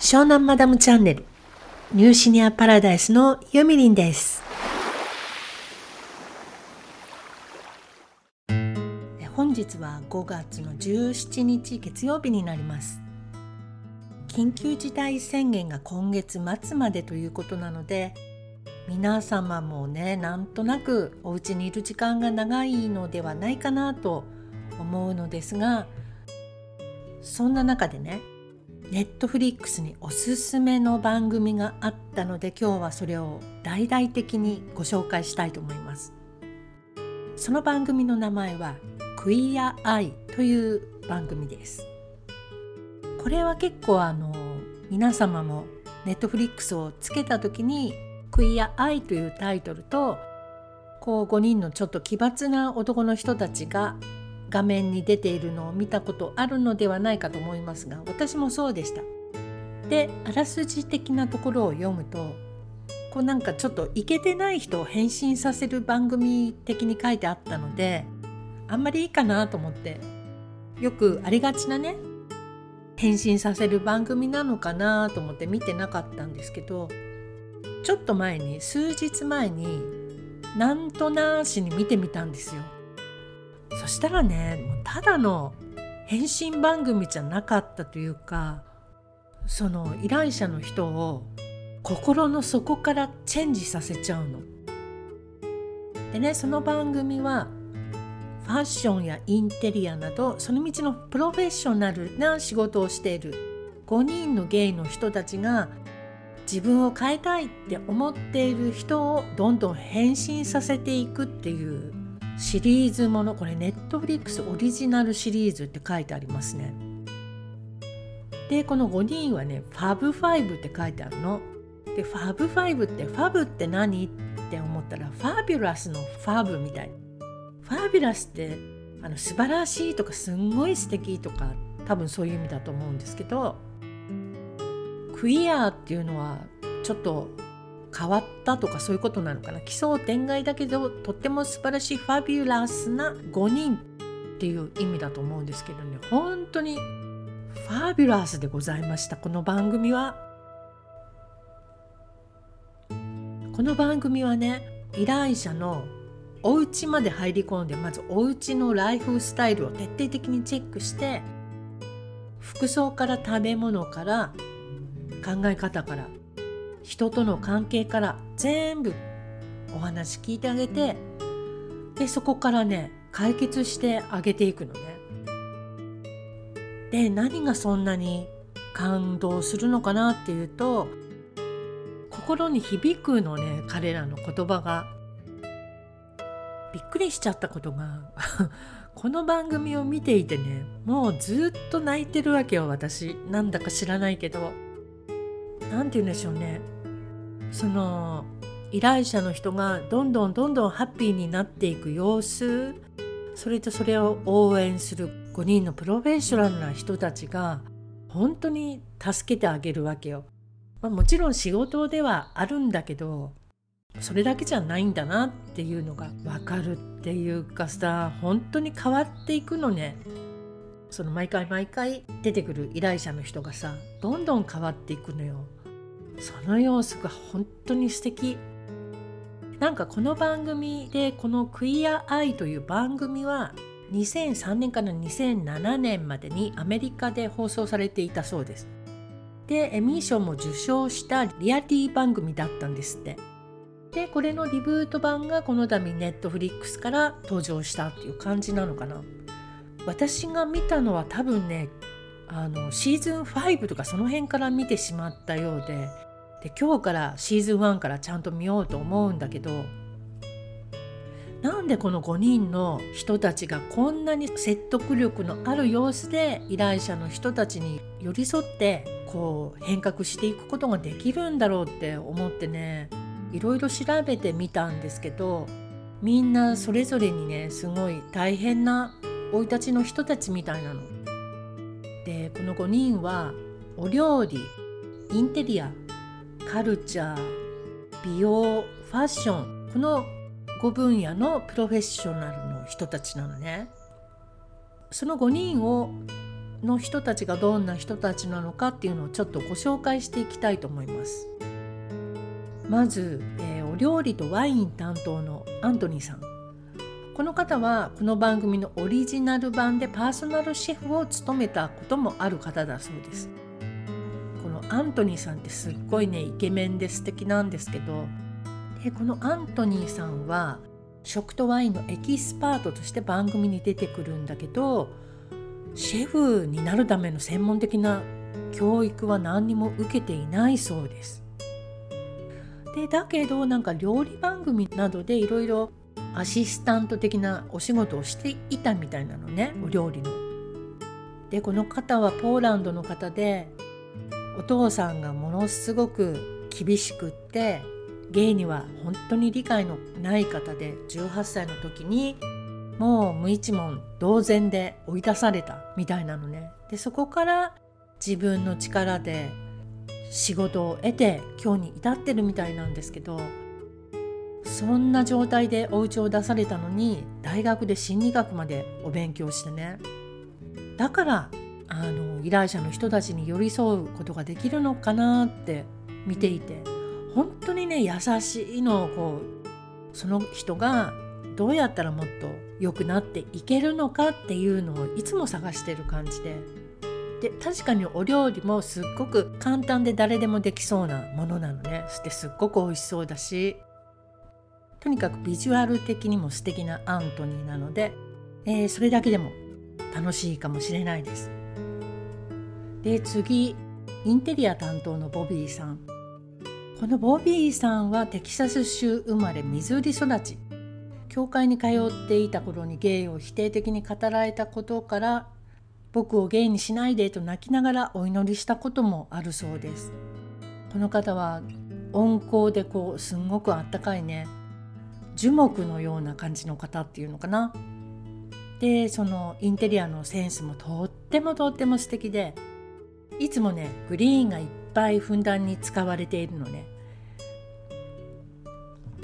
湘南マダムチャンネルニューシニアパラダイスのユミリンです。本日は5月の17日月曜日になります。緊急事態宣言が今月末までということなので皆様もねなんとなくお家にいる時間が長いのではないかなと思うのですがそんな中でねネットフリックスにおすすめの番組があったので今日はそれを大々的にご紹介したいと思います。その番組の名前はクイアアイという番組です。これは結構あの皆様もネットフリックスをつけた時にクイアアイというタイトルとこう5人のちょっと奇抜な男の人たちが画面に出ているのを見たことあるのではないかと思いますが私もそうでした。であらすじ的なところを読むとこうなんかちょっとイケてない人を変身させる番組的に書いてあったのであんまりいいかなと思ってよくありがちなね変身させる番組なのかなと思って見てなかったんですけどちょっと前に数日前になんとなしに見てみたんですよ。そしたらねもうただの返信番組じゃなかったというかその依頼者の人を心の底からチェンジさせちゃうの。でねその番組はファッションやインテリアなどその道のプロフェッショナルな仕事をしている5人のゲイの人たちが自分を変えたいって思っている人をどんどん変身させていくっていうシリーズものこれ Netflix オリジナルシリーズって書いてありますね。でこの5人はねファブファイブって書いてあるの。でファブファイブってファブって何？って思ったらファビュラスのファブみたい。ファビュラスってあの素晴らしいとかすんごい素敵とか多分そういう意味だと思うんですけどクイアっていうのはちょっと変わったとかそういうことなのかな。奇想天外だけどとっても素晴らしいファビュラスな5人っていう意味だと思うんですけどね。本当にファビュラスでございました。この番組は。この番組はね依頼者のお家まで入り込んでまずお家のライフスタイルを徹底的にチェックして服装から食べ物から考え方から人との関係から全部お話聞いてあげてでそこからね解決してあげていくのね。で何がそんなに感動するのかなっていうと心に響くのね彼らの言葉が。びっくりしちゃったことが この番組を見ていてねもうずっと泣いてるわけよ私なんだか知らないけど。何て言うんでしょうねその依頼者の人がどんどんどんどんハッピーになっていく様子それとそれを応援する5人のプロフェッショナルな人たちが本当に助けてあげるわけよ。まあ、もちろん仕事ではあるんだけどそれだけじゃないんだなっていうのが分かるっていうかさ本当に変わっていくのね。その毎回毎回出てくる依頼者の人がさどんどん変わっていくのよ。その様子が本当に素敵なんかこの番組でこの「クイア・アイ」という番組は2003年から2007年までにアメリカで放送されていたそうです。でエミー賞も受賞したリアティ番組だったんですって。でこれのリブート版がこの度ネットフリックスから登場したっていう感じなのかな。私が見たのは多分ねあのシーズン5とかその辺から見てしまったようでで今日からシーズン1からちゃんと見ようと思うんだけどなんでこの5人の人たちがこんなに説得力のある様子で依頼者の人たちに寄り添ってこう変革していくことができるんだろうって思ってねいろいろ調べてみたんですけどみんなそれぞれにねすごい大変な生い立ちの人たちみたいなの。でこの5人はお料理インテリアカルチャー美容ファッションこの5分野のプロフェッショナルの人たちなのね。その5人をの人たちがどんな人たちなのかっていうのをちょっとご紹介していきたいと思います。まず、えー、お料理とワイン担当のアントニーさん。この方はこの番組のオリジナル版でパーソナルシェフを務めたこともある方だそうです。アントニーさんってすっごいねイケメンで素敵なんですけどでこのアントニーさんは食とワインのエキスパートとして番組に出てくるんだけどシェフになるための専門的な教育は何にも受けていないそうです。でだけどなんか料理番組などでいろいろアシスタント的なお仕事をしていたみたいなのねお料理の。でこの方はポーランドの方でお父さんがものすごく厳しくってゲイには本当に理解のない方で18歳の時にもう無一文同然で追い出されたみたいなのね。でそこから自分の力で仕事を得て今日に至ってるみたいなんですけどそんな状態でお家を出されたのに大学で心理学までお勉強してねだからあの依頼者の人たちに寄り添うことができるのかなって見ていて本当にね優しいのをこうその人がどうやったらもっと良くなっていけるのかっていうのをいつも探してる感じでで確かにお料理もすっごく簡単で誰でもできそうなものなのねそしてすっごく美味しそうだしとにかくビジュアル的にも素敵なアントニーなので、えー、それだけでも楽しいかもしれないです。で次インテリア担当のボビーさん。このボビーさんはテキサス州生まれミズーリ育ち。教会に通っていた頃にゲイを否定的に語られたことから僕をゲイにしないでと泣きながらお祈りしたこともあるそうです。この方は温厚でこうすんごくあったかいね樹木のような感じの方っていうのかな。でそのインテリアのセンスもとってもとっても素敵でいつもねグリーンがいっぱいふんだんに使われているのね。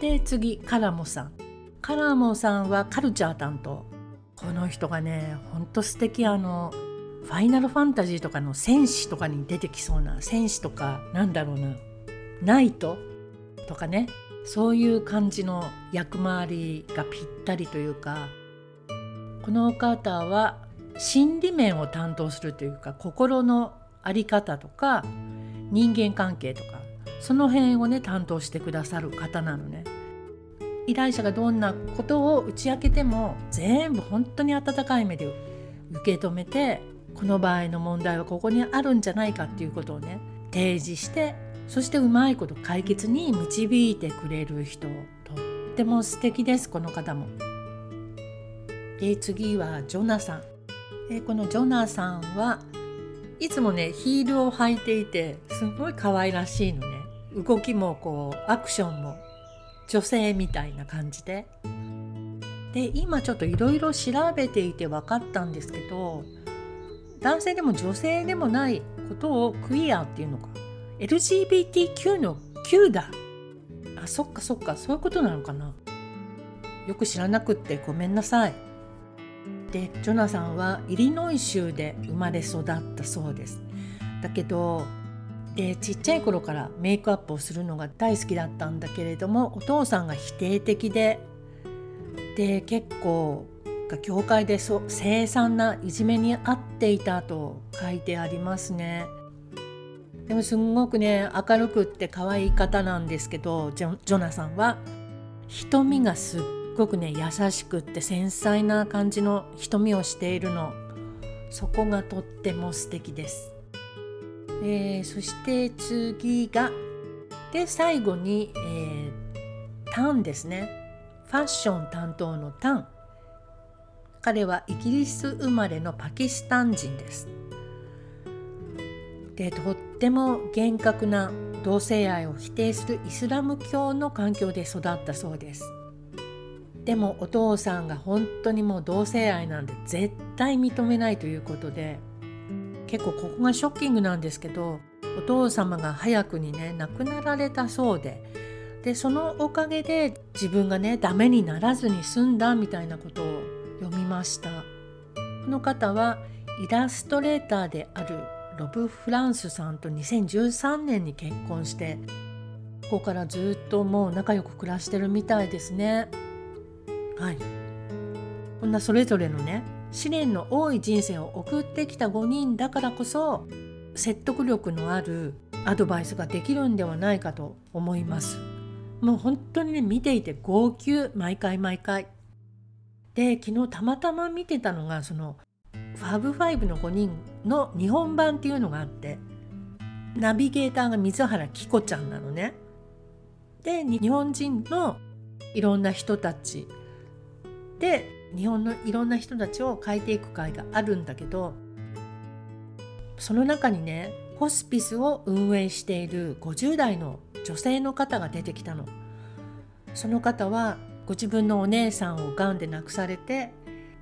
で次カラモさん。カラモさんはカルチャー担当。この人がねほんと素敵。あのファイナルファンタジーとかの戦士とかに出てきそうな戦士とかなんだろうな。ナイト？とかね。そういう感じの役回りがぴったりというか。この方は心理面を担当するというか心の在り方とか人間関係とかその辺をね担当してくださる方なのね。依頼者がどんなことを打ち明けても全部本当に温かい目で受け止めてこの場合の問題はここにあるんじゃないかっていうことをね提示してそしてうまいこと解決に導いてくれる人とっても素敵ですこの方も。で次はジョナさん。えこのジョナさんはいつもねヒールを履いていてすごい可愛らしいのね。動きもこうアクションも女性みたいな感じで。で今ちょっといろいろ調べていて分かったんですけど男性でも女性でもないことをクイアっていうのか。LGBTQ の Q だあそっかそっかそういうことなのかな。よく知らなくってごめんなさい。でジョナさんはイリノイ州で生まれ育ったそうですだけどでちっちゃい頃からメイクアップをするのが大好きだったんだけれどもお父さんが否定的でで結構教会でそ凄惨ないじめに遭っていたと書いてありますね。でもすんごくね明るくって可愛い方なんですけどジョナさんは瞳がすっごくね優しくって繊細な感じの瞳をしているの。そこがとっても素敵です。えー、そして次がで最後に、えー、タンですね。ファッション担当のタン。彼はイギリス生まれのパキスタン人です。でとっても厳格な同性愛を否定するイスラム教の環境で育ったそうです。でもお父さんが本当にもう同性愛なんて絶対認めないということで結構ここがショッキングなんですけどお父様が早くにね亡くなられたそうででそのおかげで自分がねダメにならずに済んだみたいなことを読みましたこの方はイラストレーターであるロブ・フランスさんと2013年に結婚してここからずっともう仲良く暮らしてるみたいですね。はいこんなそれぞれのね試練の多い人生を送ってきた5人だからこそ説得力のあるアドバイスができるんではないかと思います。もう本当にね見ていて号泣毎回毎回。で昨日たまたま見てたのがそのファブファイブの5人の日本版っていうのがあってナビゲーターが水原希子ちゃんなのね。で日本人のいろんな人たちで日本のいろんな人たちを変えていく回があるんだけどその中にねホスピスを運営している50代の女性の方が出てきたの。その方はご自分のお姉さんをがんで亡くされて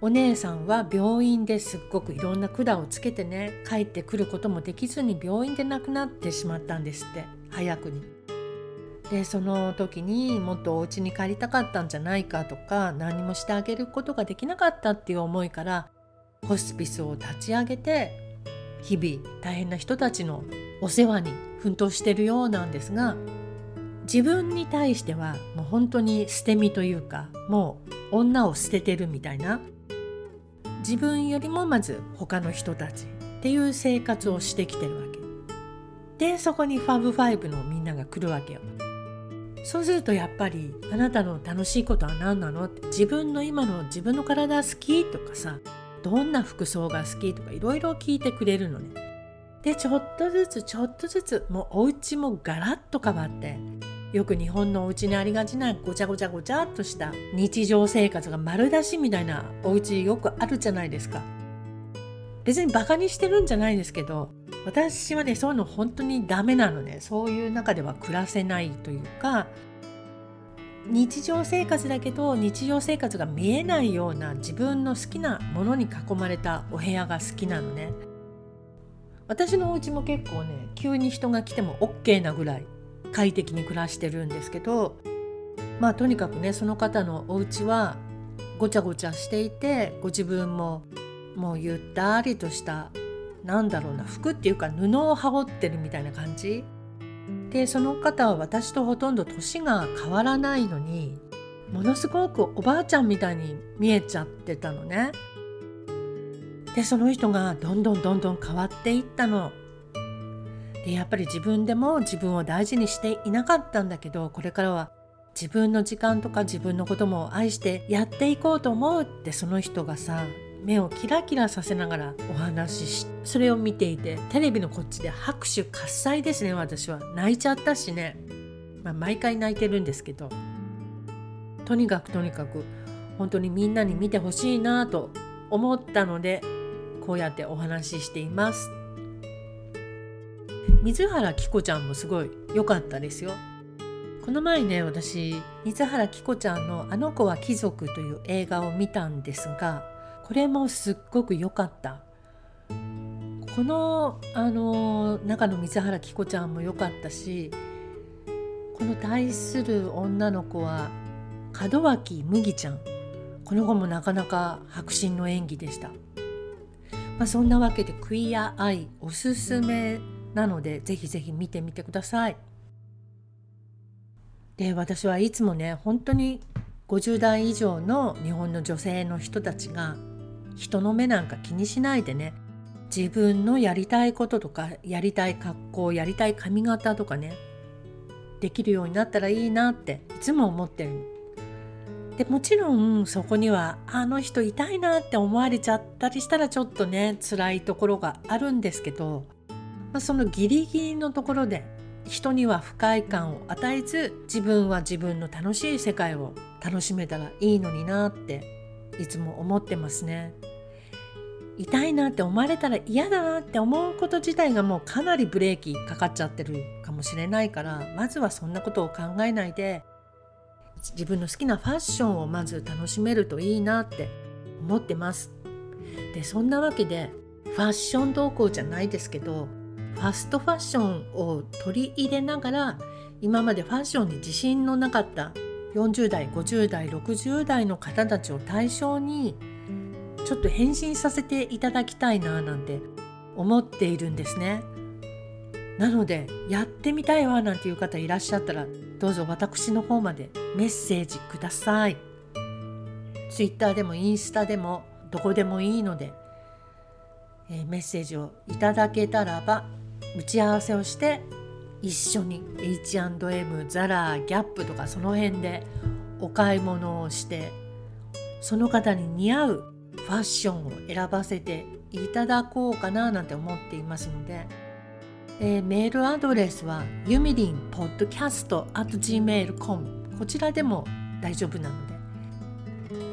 お姉さんは病院ですっごくいろんな管をつけてね帰ってくることもできずに病院で亡くなってしまったんですって早くに。でその時にもっとお家に帰りたかったんじゃないかとか何もしてあげることができなかったっていう思いからホスピスを立ち上げて日々大変な人たちのお世話に奮闘してるようなんですが自分に対してはもう本当に捨て身というかもう女を捨ててるみたいな自分よりもまず他の人たちっていう生活をしてきてるわけ。でそこにファブファイブのみんなが来るわけよ。そうするとやっぱりあなたの楽しいことは何なの？って自分の今の自分の体好きとかさどんな服装が好きとかいろいろ聞いてくれるのね。でちょっとずつちょっとずつもうお家もガラッと変わってよく日本のお家にありがちなごちゃごちゃごちゃっとした日常生活が丸出しみたいなお家よくあるじゃないですか。別にバカにしてるんじゃないですけど私はねそういうの本当にダメなのね。そういう中では暮らせないというか日常生活だけど日常生活が見えないような自分の好きなものに囲まれたお部屋が好きなのね。私のお家も結構ね急に人が来ても OK なぐらい快適に暮らしてるんですけどまあとにかくねその方のお家はごちゃごちゃしていてご自分ももうゆったりとしたなんだろうな服っていうか布を羽織ってるみたいな感じ？でその方は私とほとんど年が変わらないのにものすごくおばあちゃんみたいに見えちゃってたのね。でその人がどんどんどんどん変わっていったの。でやっぱり自分でも自分を大事にしていなかったんだけどこれからは自分の時間とか自分のことも愛してやっていこうと思うってその人がさ目をキラキラさせながらお話ししそれを見ていてテレビのこっちで拍手喝采ですね私は。泣いちゃったしね、まあ、毎回泣いてるんですけど。とにかくとにかく本当にみんなに見てほしいなと思ったのでこうやってお話ししています。水原希子ちゃんもすごい良かったですよ。この前ね私水原希子ちゃんの「あの子は貴族」という映画を見たんですがこれもすっごく良かった。このあの中の水原希子ちゃんも良かったしこの対する女の子は門脇麦ちゃん。この子もなかなか迫真の演技でした、まあ、そんなわけでクイアアイおすすめなのでぜひぜひ見てみてください。で私はいつもね本当に50代以上の日本の女性の人たちが人の目なんか気にしないでね。自分のやりたいこととかやりたい格好やりたい髪型とかね。できるようになったらいいなっていつも思ってるでもちろんそこにはあの人痛いなって思われちゃったりしたらちょっとね辛いところがあるんですけど、まあ、そのギリギリのところで人には不快感を与えず自分は自分の楽しい世界を楽しめたらいいのになっていつも思ってますね。痛いなって思われたら嫌だなって思うこと自体がもうかなりブレーキかかっちゃってるかもしれないからまずはそんなことを考えないで自分の好きなファッションをまず楽しめるといいなって思ってます。でそんなわけでファッション動向じゃないですけどファストファッションを取り入れながら今までファッションに自信のなかった40代50代60代の方たちを対象にちょっと返信させていただきたいななんて思っているんですね。なのでやってみたいわなんていう方いらっしゃったらどうぞ私の方までメッセージください。ツイッターでもインスタでもどこでもいいので、えー、メッセージをいただけたらば打ち合わせをして一緒に H&M ザラギャップとかその辺でお買い物をしてその方に似合うファッションを選ばせていただこうかななんて思っていますので、えー、メールアドレスはユミリンポッドキャスト at gmail.com こちらでも大丈夫なので、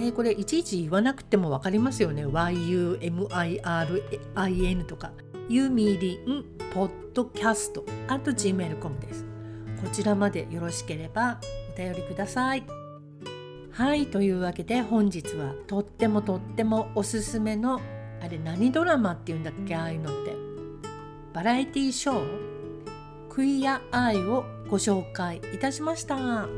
えー、これいちいち言わなくても分かりますよね。yumirin とか。ユミリンポッドキャスト at gmail.com です。こちらまでよろしければお便りください。はいというわけで本日はとってもとってもおすすめのあれ何ドラマっていうんだっけああいうのって。バラエティショークイアアイをご紹介いたしました。